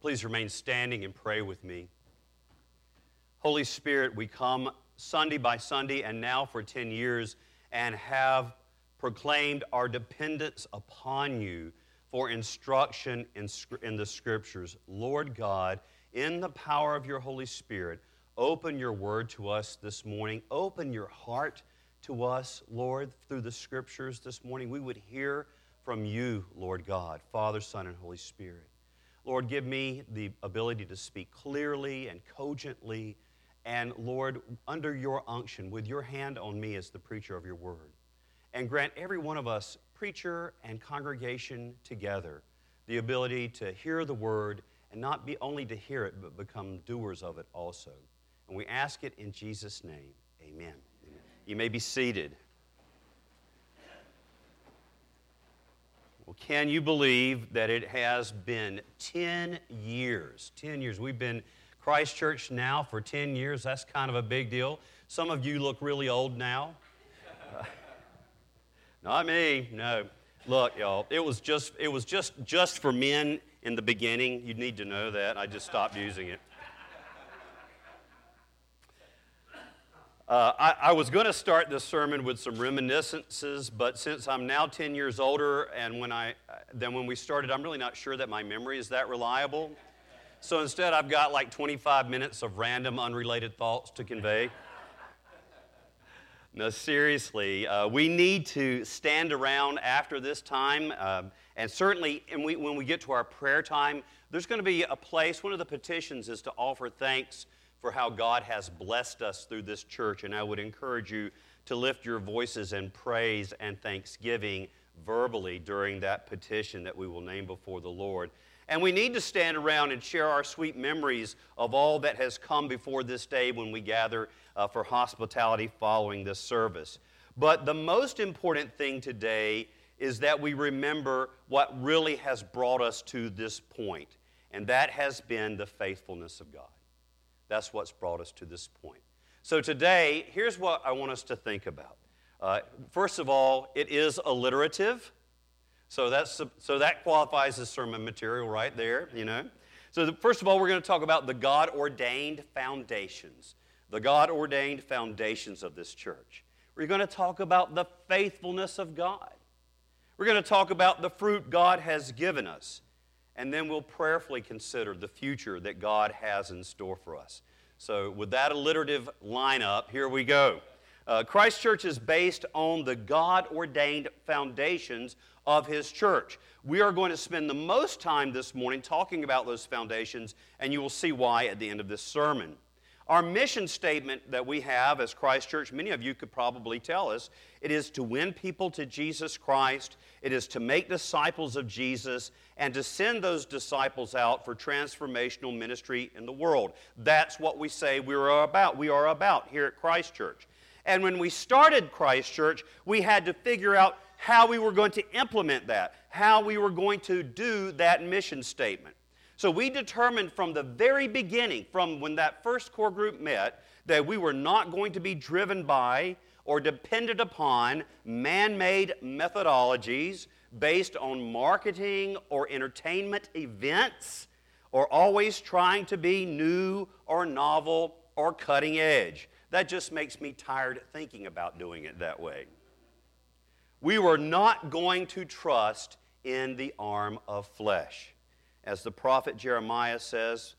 Please remain standing and pray with me. Holy Spirit, we come Sunday by Sunday and now for 10 years and have proclaimed our dependence upon you for instruction in, in the Scriptures. Lord God, in the power of your Holy Spirit, open your word to us this morning. Open your heart to us, Lord, through the Scriptures this morning. We would hear from you, Lord God, Father, Son, and Holy Spirit. Lord, give me the ability to speak clearly and cogently. And Lord, under your unction, with your hand on me as the preacher of your word. And grant every one of us, preacher and congregation together, the ability to hear the word and not be only to hear it, but become doers of it also. And we ask it in Jesus' name. Amen. Amen. You may be seated. Well, can you believe that it has been 10 years? 10 years. We've been Christ Church now for 10 years. That's kind of a big deal. Some of you look really old now. Not me, no. Look, y'all, it was just it was just just for men in the beginning. You need to know that. I just stopped using it. Uh, I, I, was going to start this sermon with some reminiscences, but since I'm now 10 years older and when I, than when we started, I'm really not sure that my memory is that reliable. So instead, I've got like 25 minutes of random, unrelated thoughts to convey. No, seriously, uh, we need to stand around after this time. Uh, and certainly, and we, when we get to our prayer time, there's going to be a place, one of the petitions is to offer thanks for how God has blessed us through this church. And I would encourage you to lift your voices in praise and thanksgiving verbally during that petition that we will name before the Lord. And we need to stand around and share our sweet memories of all that has come before this day when we gather uh, for hospitality following this service. But the most important thing today is that we remember what really has brought us to this point, and that has been the faithfulness of God. That's what's brought us to this point. So today, here's what I want us to think about. Uh, first of all, it is alliterative. So, that's, so that qualifies as sermon material right there, you know. So the, first of all, we're going to talk about the God-ordained foundations. The God-ordained foundations of this church. We're going to talk about the faithfulness of God. We're going to talk about the fruit God has given us and then we'll prayerfully consider the future that God has in store for us. So, with that alliterative lineup, here we go. Uh, Christ Church is based on the God ordained foundations of His church. We are going to spend the most time this morning talking about those foundations, and you will see why at the end of this sermon. Our mission statement that we have as Christ Church, many of you could probably tell us, it is to win people to Jesus Christ, it is to make disciples of Jesus, and to send those disciples out for transformational ministry in the world. That's what we say we are about. We are about here at Christ Church. And when we started Christ Church, we had to figure out how we were going to implement that, how we were going to do that mission statement. So we determined from the very beginning, from when that first core group met, that we were not going to be driven by or dependent upon man made methodologies based on marketing or entertainment events or always trying to be new or novel or cutting edge. That just makes me tired thinking about doing it that way. We were not going to trust in the arm of flesh. As the prophet Jeremiah says,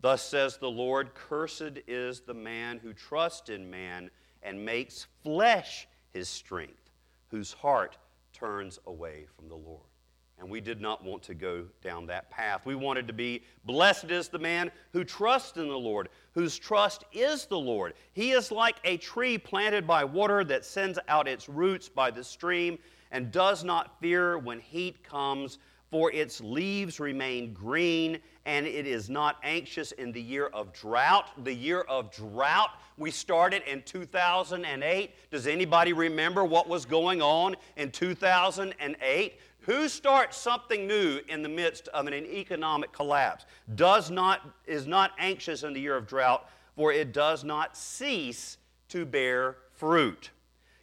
Thus says the Lord, Cursed is the man who trusts in man and makes flesh his strength, whose heart turns away from the Lord. And we did not want to go down that path. We wanted to be blessed is the man who trusts in the Lord, whose trust is the Lord. He is like a tree planted by water that sends out its roots by the stream and does not fear when heat comes for its leaves remain green, and it is not anxious in the year of drought. The year of drought we started in 2008. Does anybody remember what was going on in 2008? Who starts something new in the midst of an economic collapse? Does not is not anxious in the year of drought, for it does not cease to bear fruit.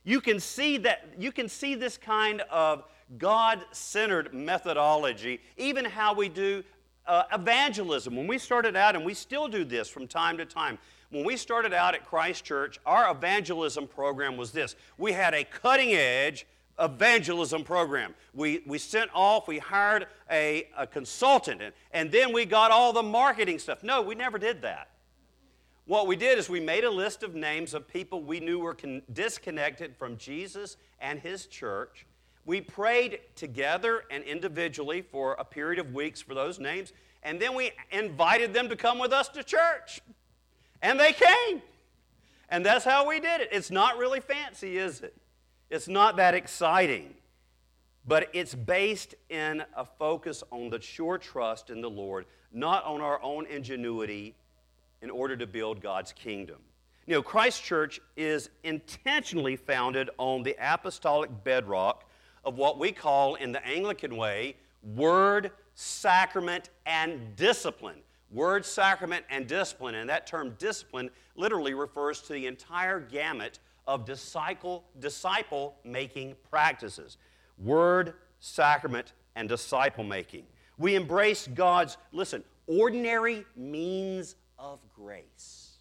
You can see that you can see this kind of God centered methodology, even how we do uh, evangelism. When we started out, and we still do this from time to time, when we started out at Christ Church, our evangelism program was this we had a cutting edge evangelism program. We, we sent off, we hired a, a consultant, and, and then we got all the marketing stuff. No, we never did that. What we did is we made a list of names of people we knew were con- disconnected from Jesus and his church. We prayed together and individually for a period of weeks for those names, and then we invited them to come with us to church. And they came. And that's how we did it. It's not really fancy, is it? It's not that exciting, but it's based in a focus on the sure trust in the Lord, not on our own ingenuity in order to build God's kingdom. You know, Christ Church is intentionally founded on the apostolic bedrock of what we call in the Anglican way word, sacrament, and discipline. Word, sacrament, and discipline. And that term discipline literally refers to the entire gamut of disciple, disciple making practices word, sacrament, and disciple making. We embrace God's, listen, ordinary means of grace.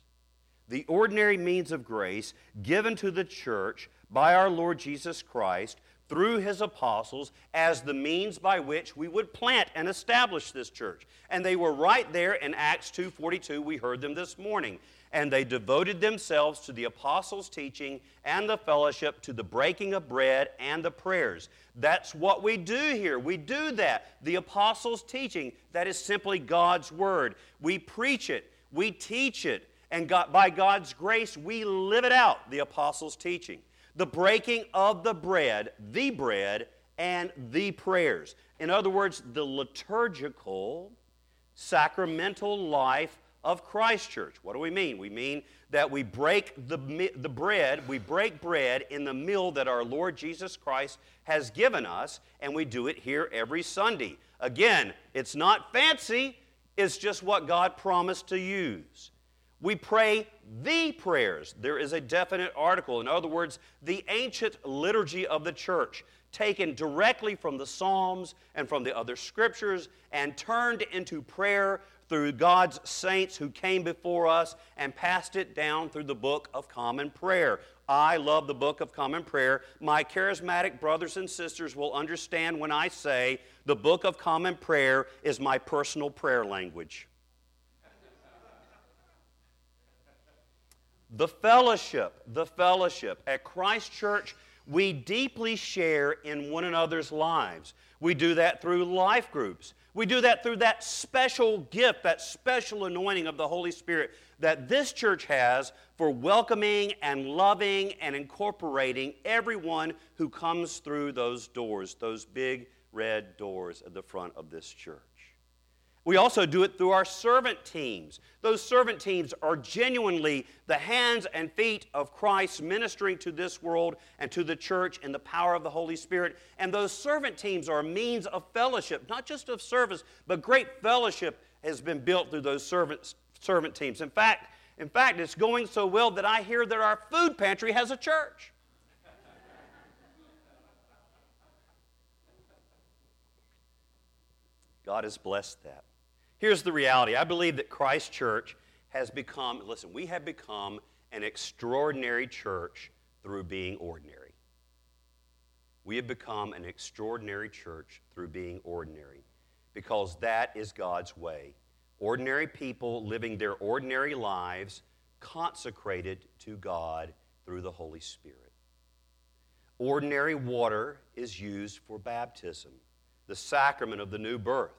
The ordinary means of grace given to the church by our Lord Jesus Christ through his apostles as the means by which we would plant and establish this church. And they were right there in Acts 2:42 we heard them this morning and they devoted themselves to the apostles' teaching and the fellowship, to the breaking of bread and the prayers. That's what we do here. We do that. The apostles' teaching, that is simply God's word. We preach it, we teach it, and God, by God's grace, we live it out, the apostles' teaching. The breaking of the bread, the bread, and the prayers. In other words, the liturgical, sacramental life of Christ Church. What do we mean? We mean that we break the, the bread, we break bread in the meal that our Lord Jesus Christ has given us, and we do it here every Sunday. Again, it's not fancy, it's just what God promised to use. We pray the prayers. There is a definite article. In other words, the ancient liturgy of the church, taken directly from the Psalms and from the other scriptures and turned into prayer through God's saints who came before us and passed it down through the Book of Common Prayer. I love the Book of Common Prayer. My charismatic brothers and sisters will understand when I say the Book of Common Prayer is my personal prayer language. The fellowship, the fellowship. At Christ Church, we deeply share in one another's lives. We do that through life groups. We do that through that special gift, that special anointing of the Holy Spirit that this church has for welcoming and loving and incorporating everyone who comes through those doors, those big red doors at the front of this church. We also do it through our servant teams. Those servant teams are genuinely the hands and feet of Christ ministering to this world and to the church in the power of the Holy Spirit. And those servant teams are a means of fellowship, not just of service, but great fellowship has been built through those servant, servant teams. In fact, in fact, it's going so well that I hear that our food pantry has a church. God has blessed that. Here's the reality I believe that Christ Church has become, listen, we have become an extraordinary church through being ordinary. We have become an extraordinary church through being ordinary because that is God's way. Ordinary people living their ordinary lives consecrated to God through the Holy Spirit. Ordinary water is used for baptism, the sacrament of the new birth.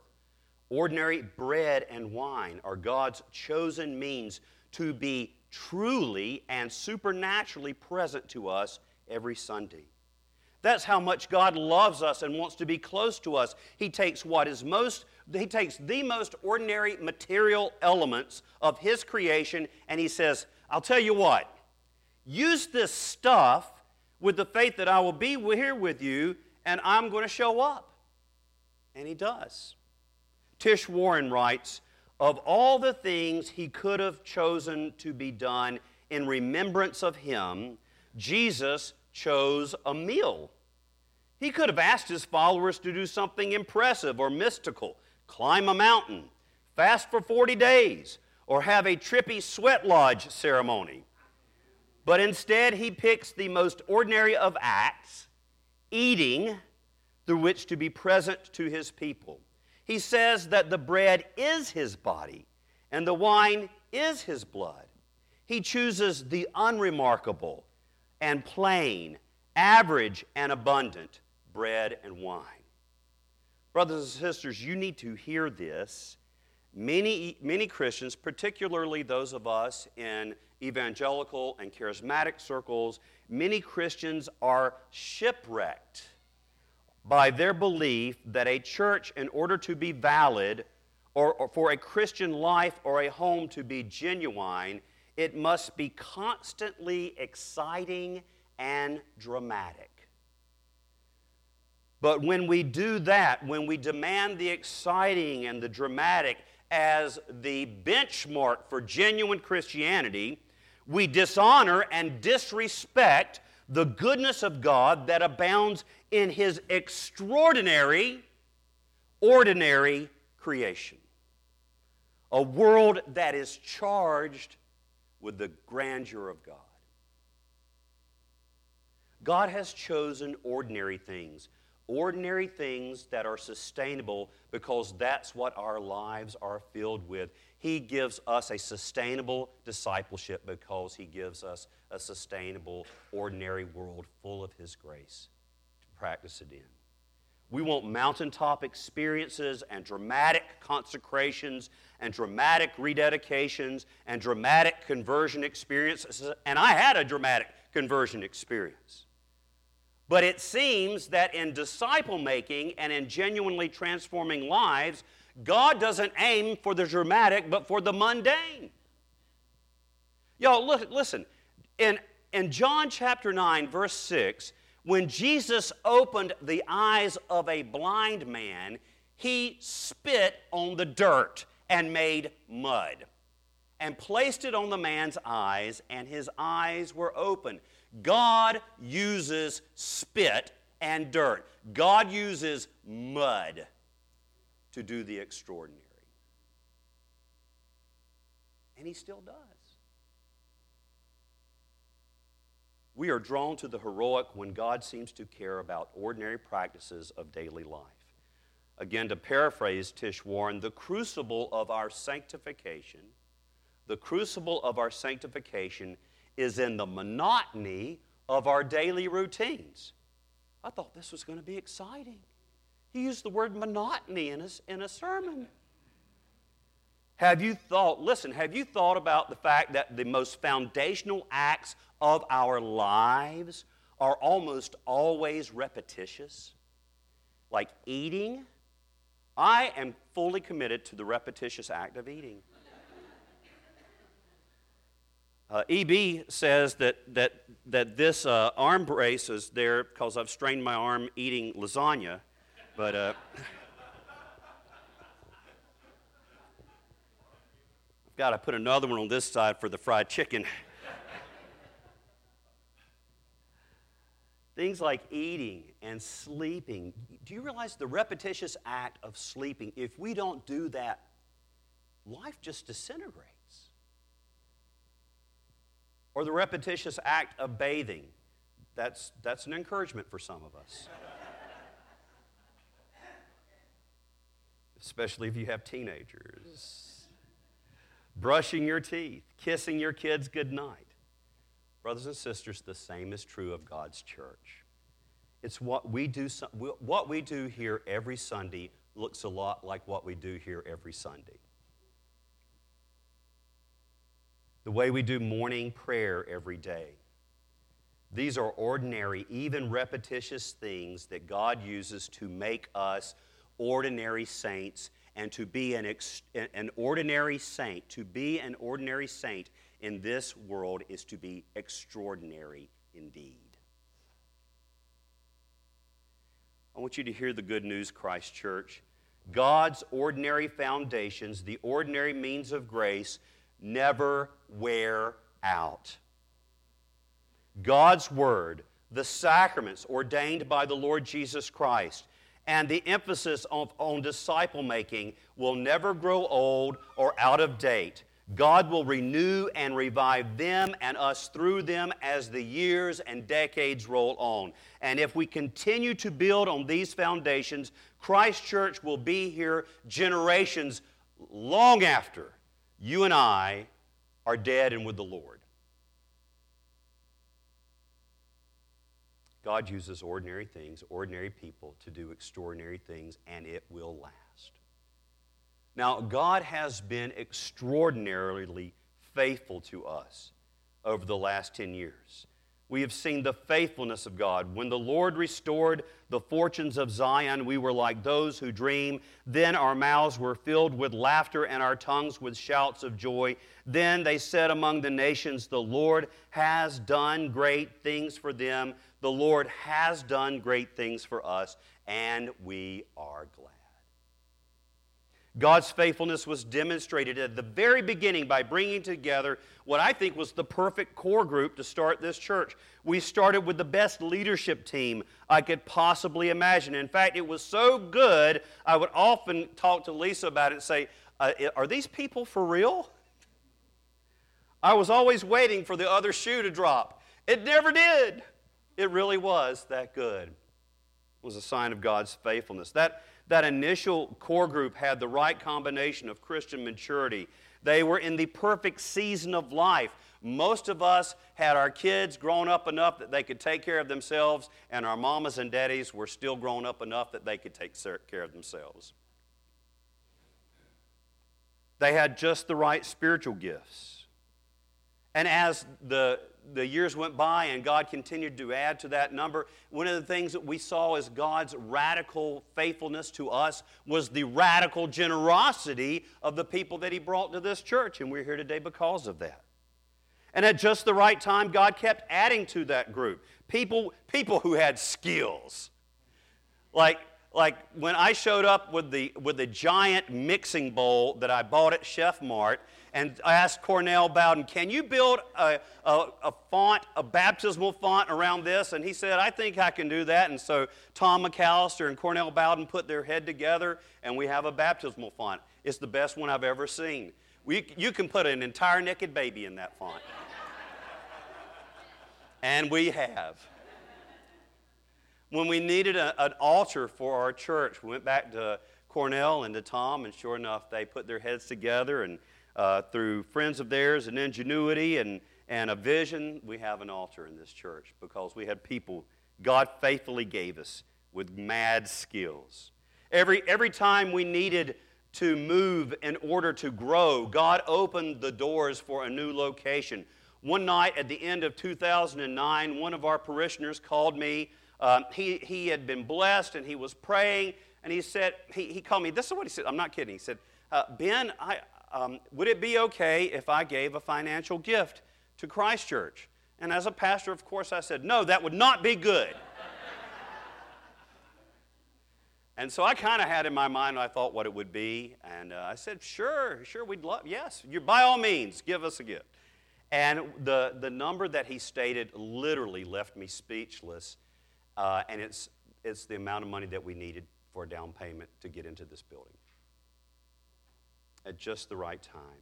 Ordinary bread and wine are God's chosen means to be truly and supernaturally present to us every Sunday. That's how much God loves us and wants to be close to us. He takes what is most he takes the most ordinary material elements of his creation and he says, "I'll tell you what. Use this stuff with the faith that I will be here with you and I'm going to show up." And he does. Tish Warren writes, of all the things he could have chosen to be done in remembrance of him, Jesus chose a meal. He could have asked his followers to do something impressive or mystical, climb a mountain, fast for 40 days, or have a trippy sweat lodge ceremony. But instead, he picks the most ordinary of acts, eating, through which to be present to his people. He says that the bread is his body and the wine is his blood. He chooses the unremarkable and plain, average and abundant bread and wine. Brothers and sisters, you need to hear this. Many, many Christians, particularly those of us in evangelical and charismatic circles, many Christians are shipwrecked by their belief that a church, in order to be valid, or, or, for a Christian life or a home to be genuine, it must be constantly exciting and dramatic. But when we do that, when we demand the exciting and the dramatic as the benchmark for genuine Christianity, we dishonor and disrespect the goodness of God that abounds in His extraordinary, ordinary creation. A world that is charged with the grandeur of God. God has chosen ordinary things, ordinary things that are sustainable because that's what our lives are filled with. He gives us a sustainable discipleship because He gives us a sustainable, ordinary world full of His grace practice it in. We want mountaintop experiences and dramatic consecrations and dramatic rededications and dramatic conversion experiences. And I had a dramatic conversion experience. But it seems that in disciple making and in genuinely transforming lives, God doesn't aim for the dramatic, but for the mundane. Y'all, look, listen. In, in John chapter 9, verse 6, when Jesus opened the eyes of a blind man, he spit on the dirt and made mud and placed it on the man's eyes, and his eyes were open. God uses spit and dirt, God uses mud to do the extraordinary. And he still does. We are drawn to the heroic when God seems to care about ordinary practices of daily life. Again, to paraphrase Tish Warren, the crucible of our sanctification, the crucible of our sanctification is in the monotony of our daily routines. I thought this was going to be exciting. He used the word monotony in a, in a sermon. Have you thought, listen, have you thought about the fact that the most foundational acts of our lives are almost always repetitious? Like eating, I am fully committed to the repetitious act of eating. Uh, EB says that, that, that this uh, arm brace is there because I've strained my arm eating lasagna, but uh, Got to put another one on this side for the fried chicken. Things like eating and sleeping. Do you realize the repetitious act of sleeping? If we don't do that, life just disintegrates. Or the repetitious act of bathing. That's, that's an encouragement for some of us. Especially if you have teenagers. Brushing your teeth, kissing your kids goodnight. Brothers and sisters, the same is true of God's church. It's what we do, what we do here every Sunday looks a lot like what we do here every Sunday. The way we do morning prayer every day. These are ordinary, even repetitious things that God uses to make us ordinary saints and to be an, ex- an ordinary saint. To be an ordinary saint in this world is to be extraordinary indeed. I want you to hear the good news, Christ Church. God's ordinary foundations, the ordinary means of grace, never wear out. God's Word, the sacraments ordained by the Lord Jesus Christ, and the emphasis on, on disciple making will never grow old or out of date. God will renew and revive them and us through them as the years and decades roll on. And if we continue to build on these foundations, Christ Church will be here generations long after you and I are dead and with the Lord. God uses ordinary things, ordinary people to do extraordinary things, and it will last. Now, God has been extraordinarily faithful to us over the last 10 years. We have seen the faithfulness of God. When the Lord restored the fortunes of Zion, we were like those who dream. Then our mouths were filled with laughter and our tongues with shouts of joy. Then they said among the nations, The Lord has done great things for them. The Lord has done great things for us, and we are glad. God's faithfulness was demonstrated at the very beginning by bringing together what I think was the perfect core group to start this church. We started with the best leadership team I could possibly imagine. In fact, it was so good, I would often talk to Lisa about it and say, uh, Are these people for real? I was always waiting for the other shoe to drop. It never did. It really was that good. It was a sign of God's faithfulness. That, that initial core group had the right combination of Christian maturity. They were in the perfect season of life. Most of us had our kids grown up enough that they could take care of themselves, and our mamas and daddies were still grown up enough that they could take care of themselves. They had just the right spiritual gifts. And as the the years went by and God continued to add to that number, one of the things that we saw as God's radical faithfulness to us was the radical generosity of the people that He brought to this church. And we're here today because of that. And at just the right time, God kept adding to that group people, people who had skills. Like, like when I showed up with the, with the giant mixing bowl that I bought at Chef Mart, and I asked Cornell Bowden, can you build a, a, a, font, a baptismal font around this? And he said, I think I can do that. And so Tom McAllister and Cornell Bowden put their head together, and we have a baptismal font. It's the best one I've ever seen. We, you can put an entire naked baby in that font. and we have. When we needed a, an altar for our church, we went back to Cornell and to Tom, and sure enough, they put their heads together and uh, through friends of theirs and ingenuity and, and a vision, we have an altar in this church because we had people God faithfully gave us with mad skills. Every, every time we needed to move in order to grow, God opened the doors for a new location. One night at the end of 2009, one of our parishioners called me. Um, he, he had been blessed and he was praying, and he said, he, he called me. This is what he said. I'm not kidding. He said, uh, Ben, I, um, would it be okay if I gave a financial gift to Christ Church? And as a pastor, of course, I said, no, that would not be good. and so I kind of had in my mind, I thought what it would be. And uh, I said, sure, sure, we'd love, yes, you, by all means, give us a gift. And the, the number that he stated literally left me speechless. Uh, and it's, it's the amount of money that we needed for a down payment to get into this building at just the right time.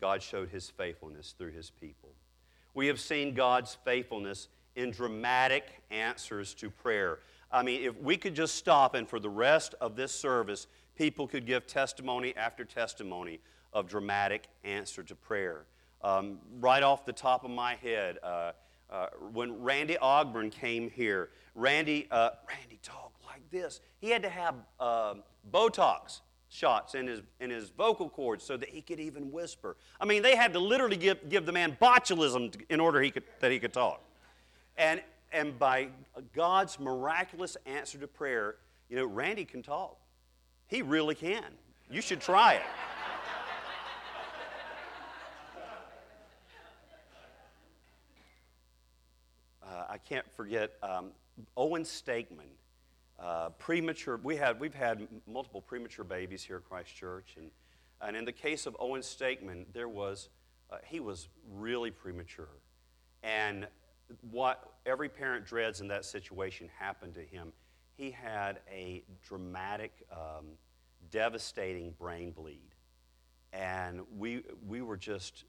God showed his faithfulness through his people. We have seen God's faithfulness in dramatic answers to prayer. I mean, if we could just stop and for the rest of this service, people could give testimony after testimony of dramatic answer to prayer. Um, right off the top of my head, uh, uh, when Randy Ogburn came here, Randy, uh, Randy talked like this. He had to have uh, Botox shots in his, in his vocal cords so that he could even whisper. I mean, they had to literally give, give the man botulism in order he could, that he could talk. And, and by God's miraculous answer to prayer, you know, Randy can talk. He really can. You should try it. Uh, I can't forget um, Owen Stakeman uh, premature, we had, we've had multiple premature babies here at Christ Church. And, and in the case of Owen Stakeman, there was, uh, he was really premature. And what every parent dreads in that situation happened to him. he had a dramatic, um, devastating brain bleed. And we, we were just,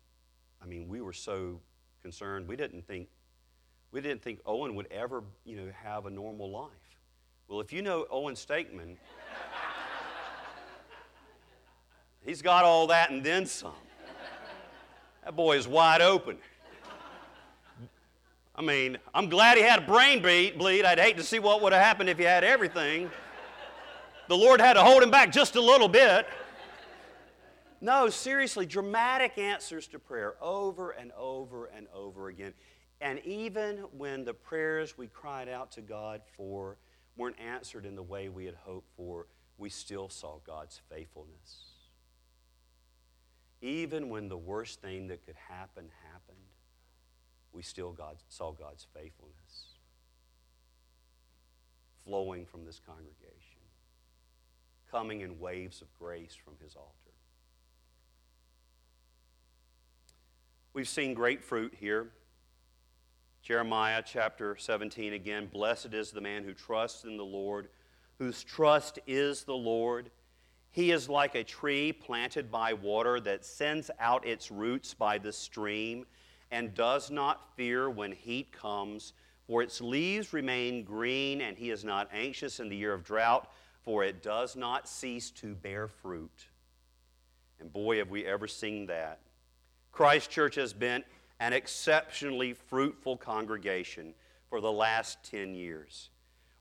I mean, we were so concerned. We didn't think, we didn't think Owen would ever, you know, have a normal life. Well, if you know Owen Stakeman, he's got all that and then some. That boy is wide open. I mean, I'm glad he had a brain bleed. I'd hate to see what would have happened if he had everything. The Lord had to hold him back just a little bit. No, seriously, dramatic answers to prayer over and over and over again. And even when the prayers we cried out to God for weren't answered in the way we had hoped for, we still saw God's faithfulness. Even when the worst thing that could happen happened, we still God, saw God's faithfulness flowing from this congregation, coming in waves of grace from His altar. We've seen great fruit here. Jeremiah chapter 17 again Blessed is the man who trusts in the Lord, whose trust is the Lord. He is like a tree planted by water that sends out its roots by the stream and does not fear when heat comes, for its leaves remain green, and he is not anxious in the year of drought, for it does not cease to bear fruit. And boy, have we ever seen that. Christ Church has been an exceptionally fruitful congregation for the last 10 years.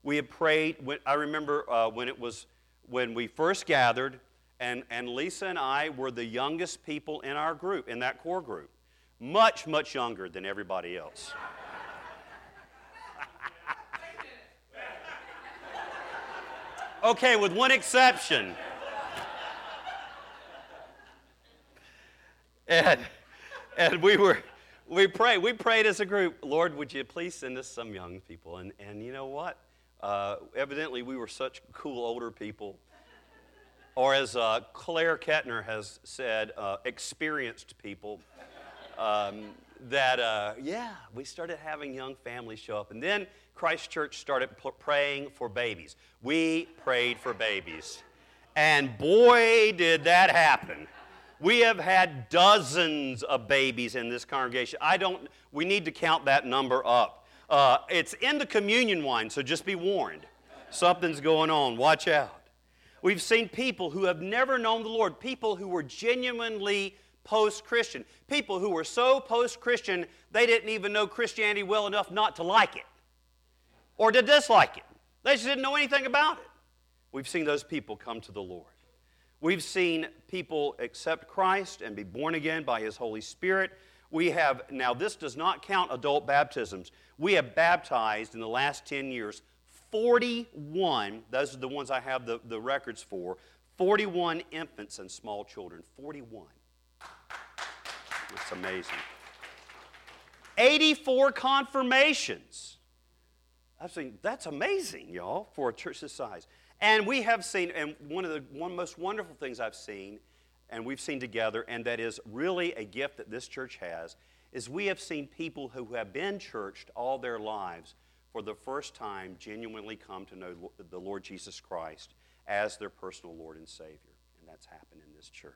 We have prayed, when, I remember uh, when it was when we first gathered, and, and Lisa and I were the youngest people in our group, in that core group much, much younger than everybody else. okay, with one exception. And, and we were, we prayed, we prayed as a group, Lord, would you please send us some young people? And, and you know what? Uh, evidently, we were such cool older people. Or as uh, Claire Kettner has said, uh, experienced people um, that, uh, yeah, we started having young families show up. And then Christ Church started p- praying for babies. We prayed for babies. And boy, did that happen. We have had dozens of babies in this congregation. I don't, we need to count that number up. Uh, it's in the communion wine, so just be warned. Something's going on. Watch out. We've seen people who have never known the Lord, people who were genuinely post Christian. People who were so post Christian, they didn't even know Christianity well enough not to like it or to dislike it. They just didn't know anything about it. We've seen those people come to the Lord. We've seen people accept Christ and be born again by His Holy Spirit. We have, now this does not count adult baptisms. We have baptized in the last 10 years 41, those are the ones I have the, the records for, 41 infants and small children. 41. That's amazing. 84 confirmations. I think that's amazing, y'all, for a church this size. And we have seen, and one of the one most wonderful things I've seen, and we've seen together, and that is really a gift that this church has, is we have seen people who have been churched all their lives for the first time genuinely come to know the Lord Jesus Christ as their personal Lord and Savior. And that's happened in this church.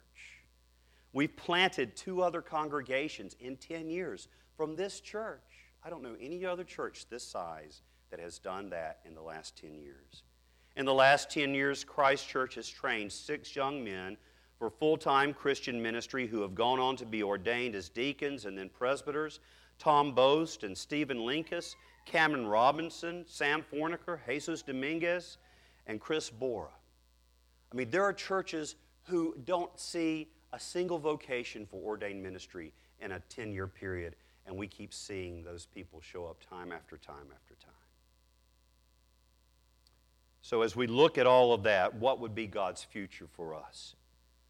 We've planted two other congregations in 10 years from this church. I don't know any other church this size that has done that in the last 10 years. In the last 10 years, Christ Church has trained six young men for full time Christian ministry who have gone on to be ordained as deacons and then presbyters Tom Boast and Stephen Linkus, Cameron Robinson, Sam Forniker, Jesus Dominguez, and Chris Bora. I mean, there are churches who don't see a single vocation for ordained ministry in a 10 year period, and we keep seeing those people show up time after time after time. So, as we look at all of that, what would be God's future for us?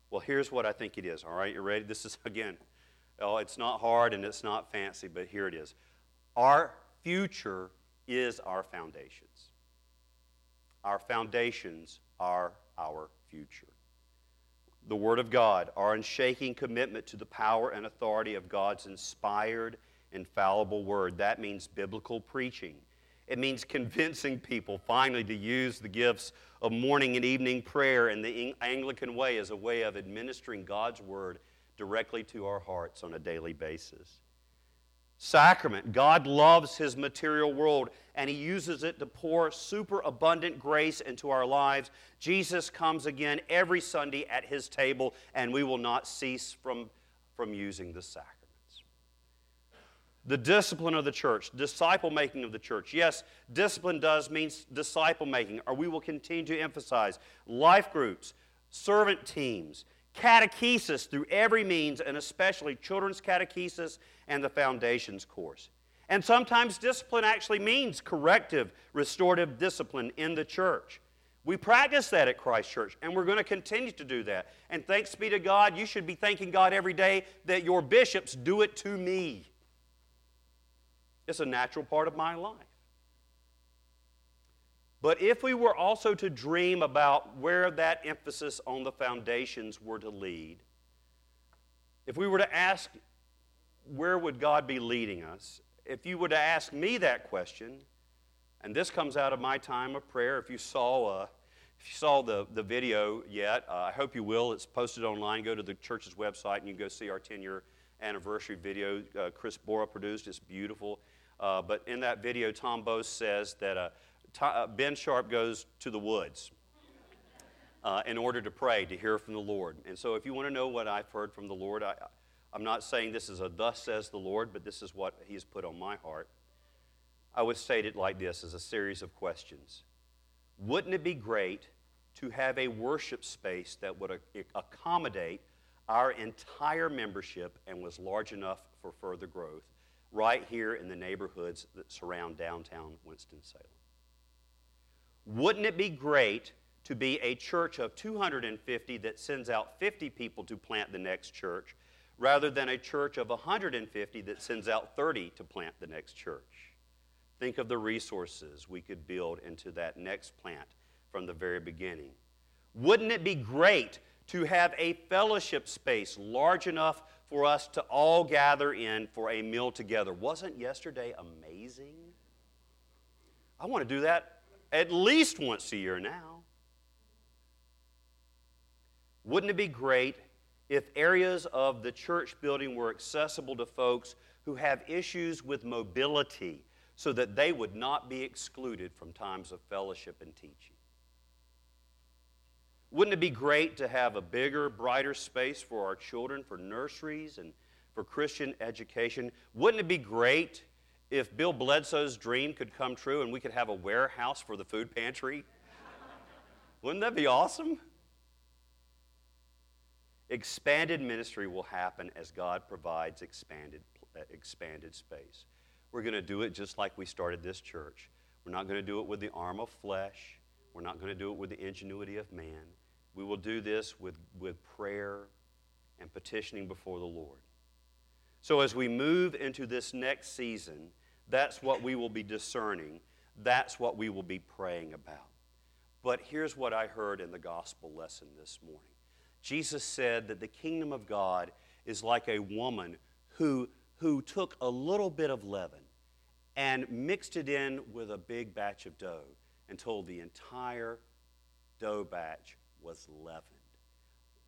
Well, here's what I think it is. All right, you ready? This is, again, oh, it's not hard and it's not fancy, but here it is. Our future is our foundations. Our foundations are our future the Word of God, our unshaking commitment to the power and authority of God's inspired, infallible Word. That means biblical preaching. It means convincing people finally to use the gifts of morning and evening prayer in the Anglican way as a way of administering God's Word directly to our hearts on a daily basis. Sacrament. God loves His material world and He uses it to pour superabundant grace into our lives. Jesus comes again every Sunday at His table, and we will not cease from, from using the sacrament the discipline of the church, disciple making of the church. Yes, discipline does mean disciple making, or we will continue to emphasize life groups, servant teams, catechesis through every means, and especially children's catechesis and the foundations course. And sometimes discipline actually means corrective, restorative discipline in the church. We practice that at Christ Church, and we're going to continue to do that. And thanks be to God, you should be thanking God every day that your bishops do it to me. It's a natural part of my life. But if we were also to dream about where that emphasis on the foundations were to lead, if we were to ask, where would God be leading us? If you were to ask me that question, and this comes out of my time of prayer, if you saw, uh, if you saw the, the video yet, uh, I hope you will. It's posted online. Go to the church's website and you can go see our 10 year anniversary video uh, Chris Bora produced. It's beautiful. Uh, but in that video, Tom Bose says that uh, uh, Ben Sharp goes to the woods uh, in order to pray, to hear from the Lord. And so, if you want to know what I've heard from the Lord, I, I'm not saying this is a thus says the Lord, but this is what He's put on my heart. I would state it like this as a series of questions. Wouldn't it be great to have a worship space that would accommodate our entire membership and was large enough for further growth? Right here in the neighborhoods that surround downtown Winston-Salem. Wouldn't it be great to be a church of 250 that sends out 50 people to plant the next church rather than a church of 150 that sends out 30 to plant the next church? Think of the resources we could build into that next plant from the very beginning. Wouldn't it be great to have a fellowship space large enough for us to all gather in for a meal together. Wasn't yesterday amazing? I want to do that at least once a year now. Wouldn't it be great if areas of the church building were accessible to folks who have issues with mobility so that they would not be excluded from times of fellowship and teaching? Wouldn't it be great to have a bigger, brighter space for our children, for nurseries and for Christian education? Wouldn't it be great if Bill Bledsoe's dream could come true and we could have a warehouse for the food pantry? Wouldn't that be awesome? Expanded ministry will happen as God provides expanded, uh, expanded space. We're going to do it just like we started this church. We're not going to do it with the arm of flesh. We're not going to do it with the ingenuity of man. We will do this with, with prayer and petitioning before the Lord. So, as we move into this next season, that's what we will be discerning. That's what we will be praying about. But here's what I heard in the gospel lesson this morning Jesus said that the kingdom of God is like a woman who, who took a little bit of leaven and mixed it in with a big batch of dough and told the entire dough batch was leavened.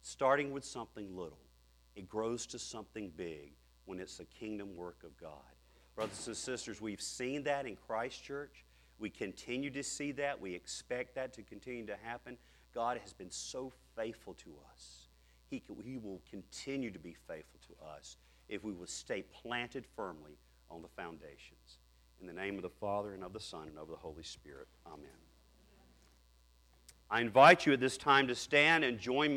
Starting with something little, it grows to something big when it's the kingdom work of God. Brothers and sisters, we've seen that in Christ Church. We continue to see that. We expect that to continue to happen. God has been so faithful to us. He, can, he will continue to be faithful to us if we will stay planted firmly on the foundations. In the name of the Father, and of the Son, and of the Holy Spirit. Amen. I invite you at this time to stand and join me.